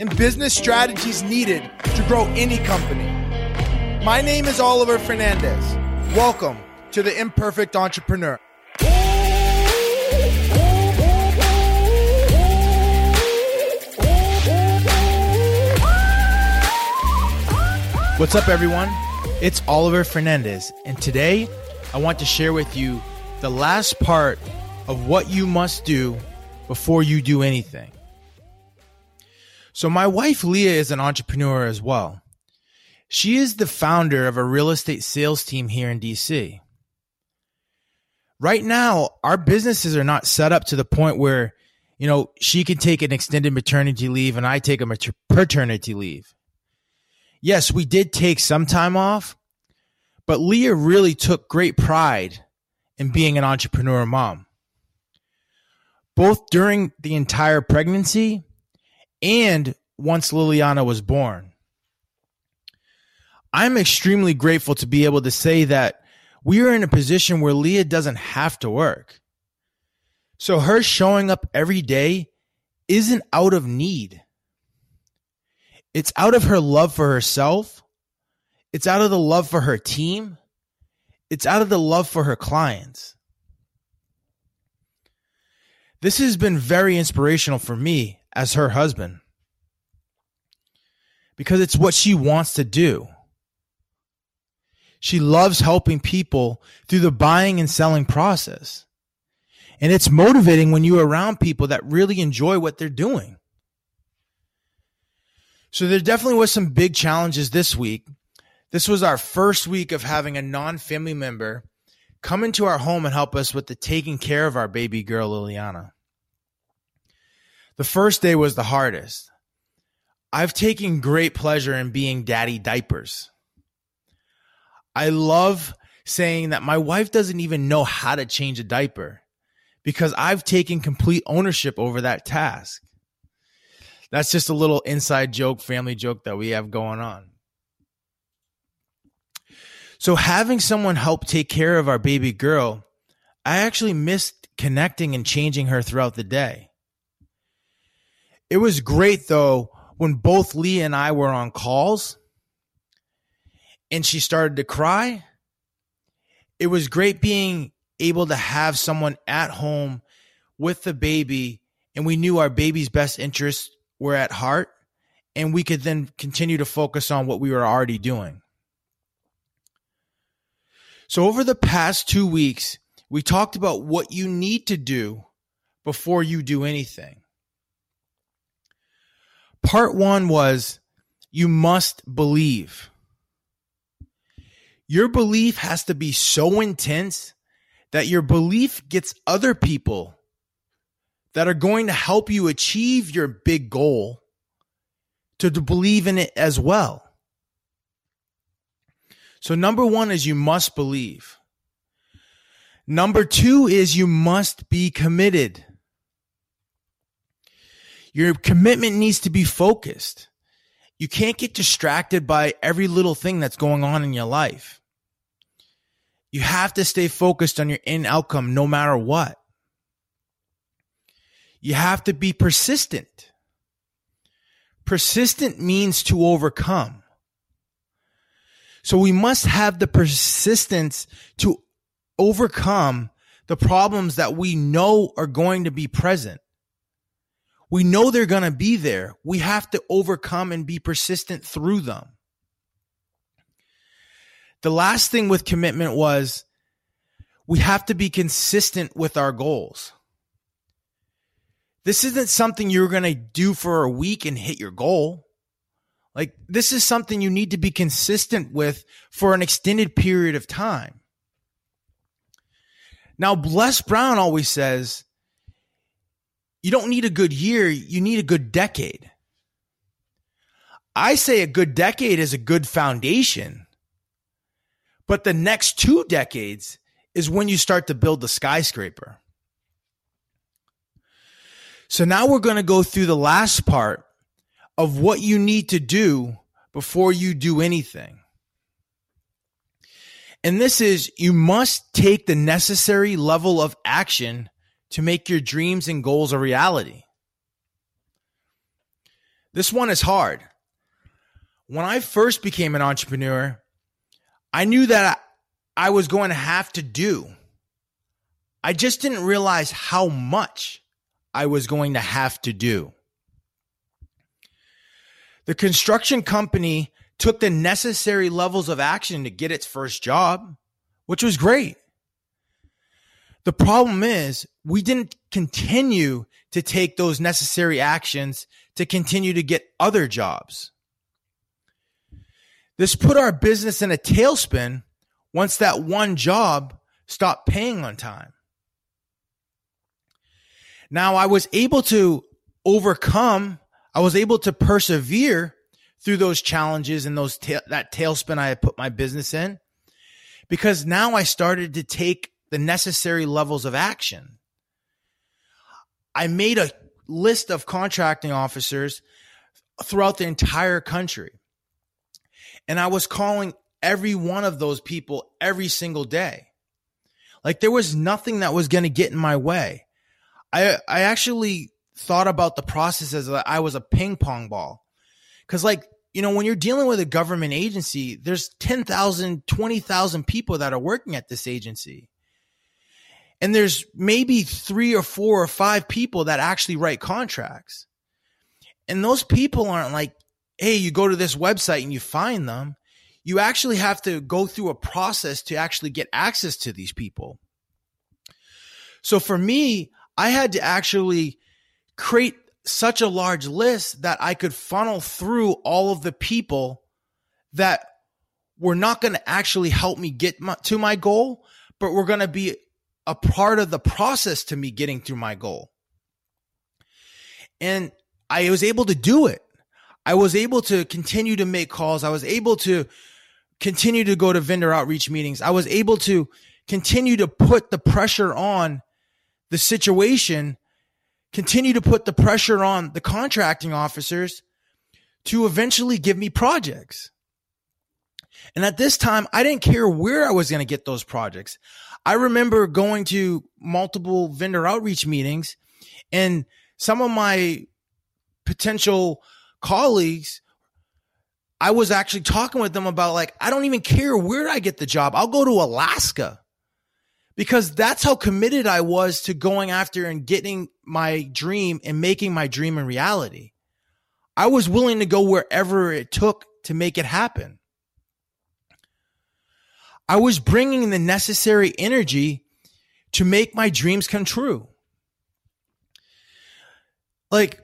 and business strategies needed to grow any company. My name is Oliver Fernandez. Welcome to the Imperfect Entrepreneur. What's up, everyone? It's Oliver Fernandez, and today I want to share with you the last part of what you must do before you do anything. So, my wife Leah is an entrepreneur as well. She is the founder of a real estate sales team here in DC. Right now, our businesses are not set up to the point where, you know, she can take an extended maternity leave and I take a mater- paternity leave yes, we did take some time off, but Leah really took great pride in being an entrepreneur mom, both during the entire pregnancy and once Liliana was born. I'm extremely grateful to be able to say that we are in a position where Leah doesn't have to work. So her showing up every day isn't out of need. It's out of her love for herself. It's out of the love for her team. It's out of the love for her clients. This has been very inspirational for me as her husband because it's what she wants to do. She loves helping people through the buying and selling process. And it's motivating when you're around people that really enjoy what they're doing. So there definitely was some big challenges this week. This was our first week of having a non-family member come into our home and help us with the taking care of our baby girl Liliana. The first day was the hardest. I've taken great pleasure in being daddy diapers. I love saying that my wife doesn't even know how to change a diaper because I've taken complete ownership over that task that's just a little inside joke, family joke that we have going on. So having someone help take care of our baby girl, I actually missed connecting and changing her throughout the day. It was great though when both Lee and I were on calls and she started to cry. It was great being able to have someone at home with the baby and we knew our baby's best interests were at heart and we could then continue to focus on what we were already doing. So over the past two weeks, we talked about what you need to do before you do anything. Part one was you must believe. Your belief has to be so intense that your belief gets other people that are going to help you achieve your big goal to, believe in it as well. So, number one is you must believe. Number two is you must be committed. Your commitment needs to be focused. You can't get distracted by every little thing that's going on in your life. You have to stay focused on your end outcome no matter what. You have to be persistent. Persistent means to overcome. So we must have the persistence to overcome the problems that we know are going to be present. We know they're going to be there. We have to overcome and be persistent through them. The last thing with commitment was we have to be consistent with our goals. This isn't something you're going to do for a week and hit your goal. Like, this is something you need to be consistent with for an extended period of time. Now, Les Brown always says, you don't need a good year, you need a good decade. I say a good decade is a good foundation. But the next two decades is when you start to build the skyscraper. So now we're going to go through the last part of what you need to do before you do anything. And this is you must take the necessary level of action to make your dreams and goals a reality. This one is hard. When I first became an entrepreneur, I knew that I was going to have to do. I just didn't realize how much I was going to have to do. The construction company took the necessary levels of action to get its first job, which was great. The problem is we didn't continue to take those necessary actions to continue to get other jobs. This put our business in a tailspin once that one job stopped paying on time. Now I was able to overcome, I was able to persevere through those challenges and those ta- that tailspin I had put my business in because now I started to take the necessary levels of action. I made a list of contracting officers throughout the entire country. And I was calling every one of those people every single day. Like there was nothing that was going to get in my way. I I actually thought about the process as I was a ping pong ball. Cuz like, you know, when you're dealing with a government agency, there's 10,000, 20,000 people that are working at this agency. And there's maybe 3 or 4 or 5 people that actually write contracts. And those people aren't like, "Hey, you go to this website and you find them." You actually have to go through a process to actually get access to these people. So for me, I had to actually create such a large list that I could funnel through all of the people that were not going to actually help me get my, to my goal, but were going to be a part of the process to me getting through my goal. And I was able to do it. I was able to continue to make calls. I was able to continue to go to vendor outreach meetings. I was able to continue to put the pressure on the situation, continue to put the pressure on the contracting officers to eventually give me projects. And at this time, I didn't care where I was going to get those projects. I remember going to multiple vendor outreach meetings and some of my potential colleagues, I was actually talking with them about like, I don't even care where I get the job. I'll go to Alaska because that's how committed I was to going after and getting my dream and making my dream a reality. I was willing to go wherever it took to make it happen. I was bringing the necessary energy to make my dreams come true. Like,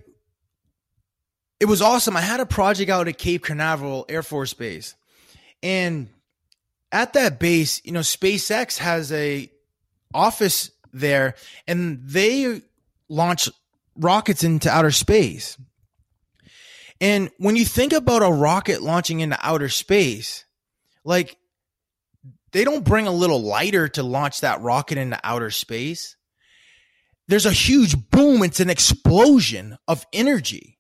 it was awesome. I had a project out at Cape Canaveral Air Force Base. And at that base, you know, SpaceX has a office there and they launch rockets into outer space. And when you think about a rocket launching into outer space, like they don't bring a little lighter to launch that rocket into outer space. There's a huge boom. It's an explosion of energy.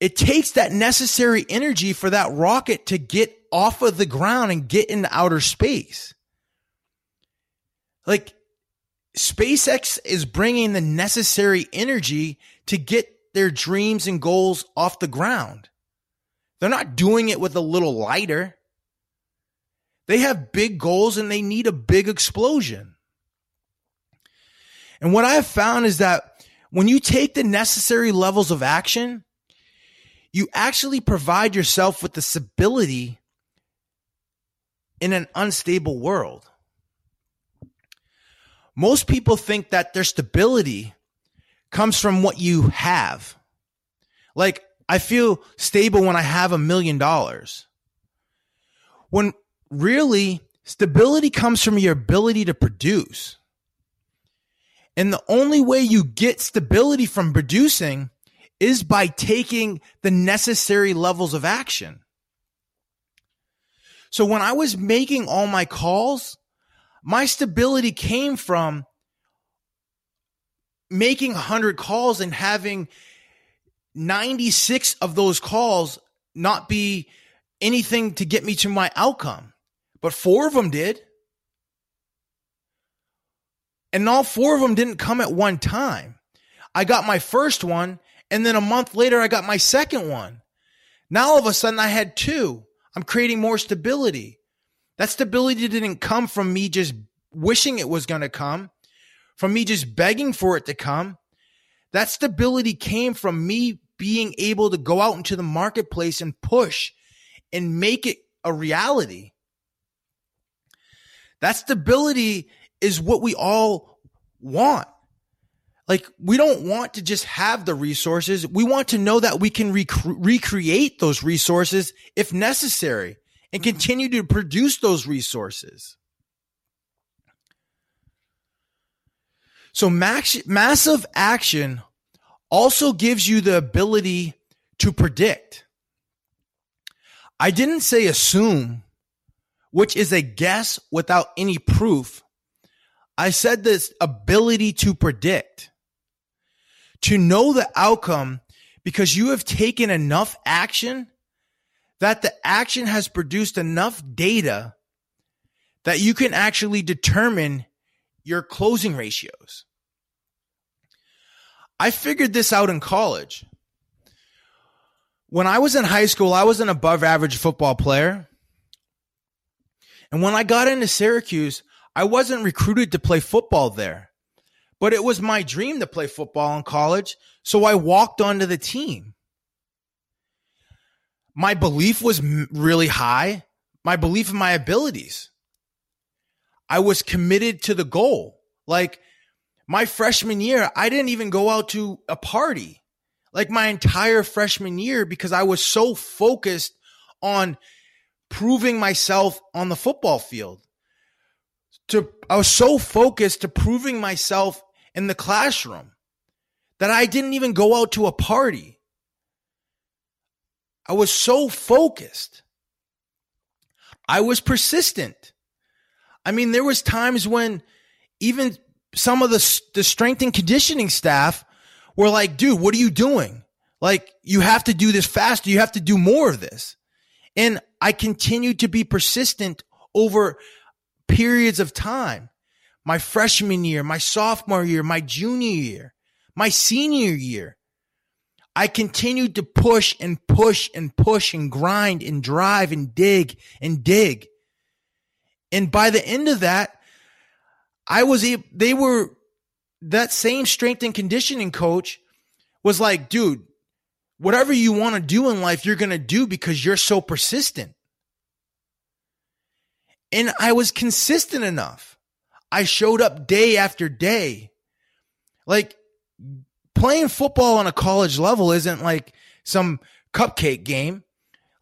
It takes that necessary energy for that rocket to get off of the ground and get into outer space. Like SpaceX is bringing the necessary energy to get their dreams and goals off the ground. They're not doing it with a little lighter. They have big goals and they need a big explosion. And what I have found is that when you take the necessary levels of action, you actually provide yourself with the stability in an unstable world most people think that their stability comes from what you have. Like, I feel stable when I have a million dollars. When really, stability comes from your ability to produce. And the only way you get stability from producing is by taking the necessary levels of action. So when I was making all my calls, my stability came from making 100 calls and having 96 of those calls not be anything to get me to my outcome. But four of them did. And all four of them didn't come at one time. I got my first one, and then a month later, I got my second one. Now all of a sudden, I had two. I'm creating more stability. That stability didn't come from me just wishing it was going to come, from me just begging for it to come. That stability came from me being able to go out into the marketplace and push and make it a reality. That stability is what we all want. Like, we don't want to just have the resources. We want to know that we can rec- recreate those resources if necessary and continue to produce those resources. So, max- massive action also gives you the ability to predict. I didn't say assume, which is a guess without any proof. I said this ability to predict, to know the outcome because you have taken enough action that the action has produced enough data that you can actually determine your closing ratios. I figured this out in college when I was in high school, I was an above average football player. And when I got into Syracuse, I wasn't recruited to play football there, but it was my dream to play football in college. So I walked onto the team. My belief was really high, my belief in my abilities. I was committed to the goal. Like my freshman year, I didn't even go out to a party like my entire freshman year because I was so focused on proving myself on the football field. To I was so focused to proving myself in the classroom that I didn't even go out to a party. I was so focused. I was persistent. I mean, there was times when even some of the the strength and conditioning staff we're like, dude, what are you doing? Like, you have to do this faster. You have to do more of this. And I continued to be persistent over periods of time. My freshman year, my sophomore year, my junior year, my senior year. I continued to push and push and push and grind and drive and dig and dig. And by the end of that, I was, they were that same strength and conditioning coach was like, dude, whatever you want to do in life, you're going to do because you're so persistent. And I was consistent enough. I showed up day after day. Like playing football on a college level isn't like some cupcake game.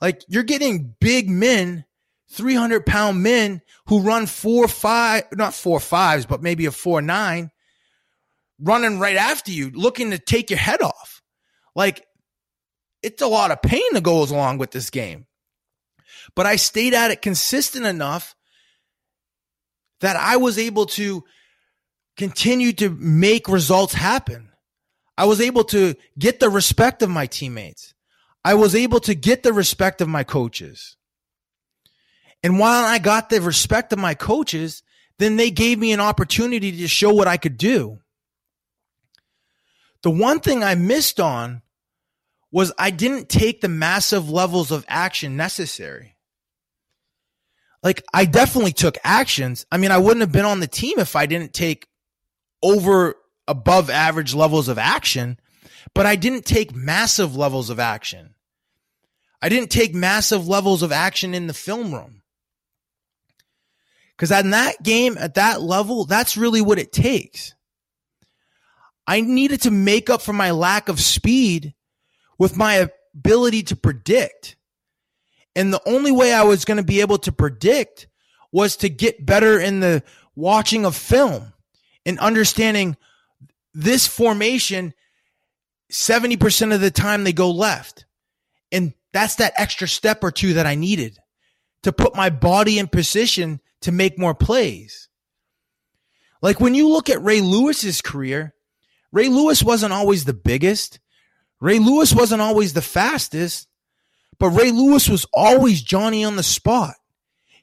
Like you're getting big men, 300 pound men who run four, five, not four fives, but maybe a four, nine running right after you, looking to take your head off. Like, it's a lot of pain that goes along with this game. But I stayed at it consistent enough that I was able to continue to make results happen. I was able to get the respect of my teammates. I was able to get the respect of my coaches. And while I got the respect of my coaches, then they gave me an opportunity to show what I could do. The one thing I missed on was I didn't take the massive levels of action necessary. Like I definitely took actions. I mean, I wouldn't have been on the team if I didn't take over above average levels of action, but I didn't take massive levels of action. I didn't take massive levels of action in the film room. Cause in that game, at that level, that's really what it takes. I needed to make up for my lack of speed with my ability to predict. And the only way I was going to be able to predict was to get better in the watching of film and understanding this formation 70% of the time they go left. And that's that extra step or two that I needed to put my body in position to make more plays. Like when you look at Ray Lewis's career, Ray Lewis wasn't always the biggest. Ray Lewis wasn't always the fastest, but Ray Lewis was always Johnny on the spot.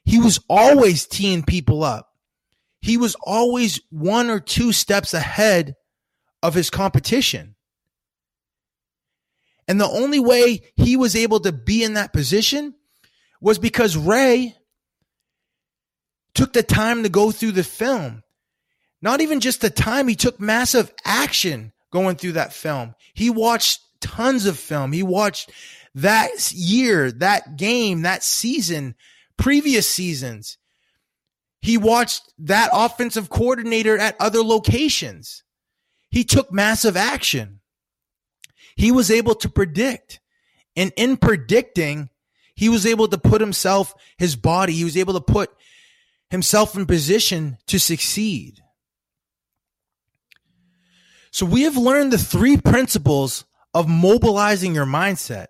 He was always teeing people up. He was always one or two steps ahead of his competition. And the only way he was able to be in that position was because Ray took the time to go through the film. Not even just the time, he took massive action going through that film. He watched tons of film. He watched that year, that game, that season, previous seasons. He watched that offensive coordinator at other locations. He took massive action. He was able to predict. And in predicting, he was able to put himself, his body, he was able to put himself in position to succeed. So we have learned the three principles of mobilizing your mindset.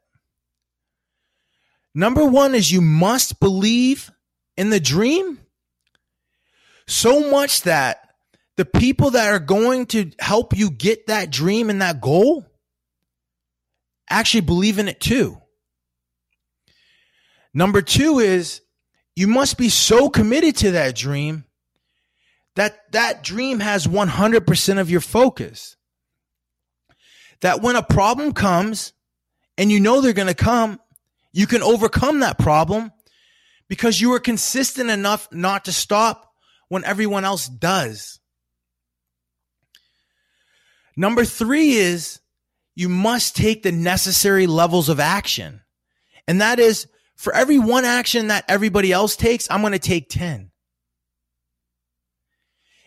Number one is you must believe in the dream so much that the people that are going to help you get that dream and that goal actually believe in it too. Number two is you must be so committed to that dream that that dream has 100% of your focus. That when a problem comes and you know they're going to come, you can overcome that problem because you are consistent enough not to stop when everyone else does. Number three is you must take the necessary levels of action. And that is for every one action that everybody else takes, I'm going to take 10.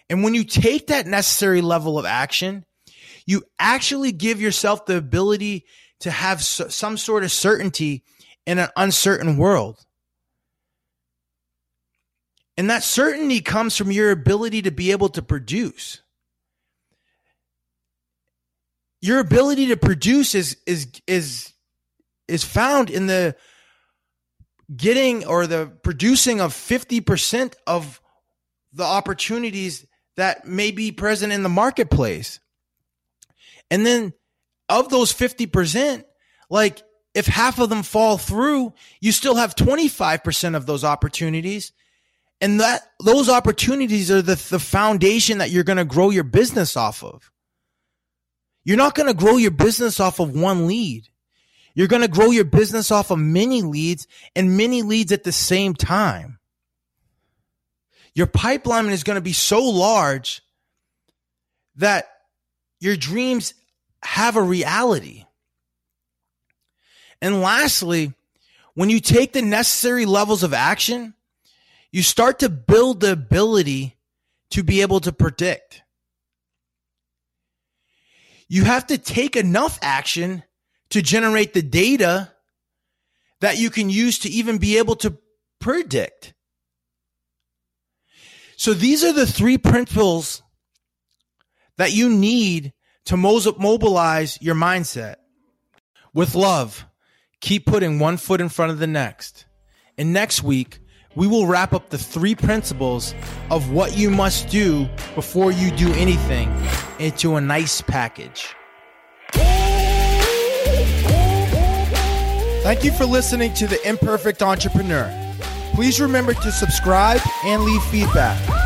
And when you take that necessary level of action, you actually give yourself the ability to have some sort of certainty in an uncertain world. And that certainty comes from your ability to be able to produce your ability to produce is is is is found in the getting or the producing of 50% of the opportunities that may be present in the marketplace. And then of those 50%, like if half of them fall through, you still have 25% of those opportunities. And that those opportunities are the, the foundation that you're going to grow your business off of. You're not going to grow your business off of one lead. You're going to grow your business off of many leads and many leads at the same time. Your pipeline is going to be so large that your dreams have a reality. And lastly, when you take the necessary levels of action, you start to build the ability to be able to predict you have to take enough action to generate the data that you can use to even be able to predict. So these are the three principles that you need to mobilize your mindset. With love, keep putting one foot in front of the next. And next week, we will wrap up the three principles of what you must do before you do anything into a nice package. Thank you for listening to The Imperfect Entrepreneur. Please remember to subscribe and leave feedback.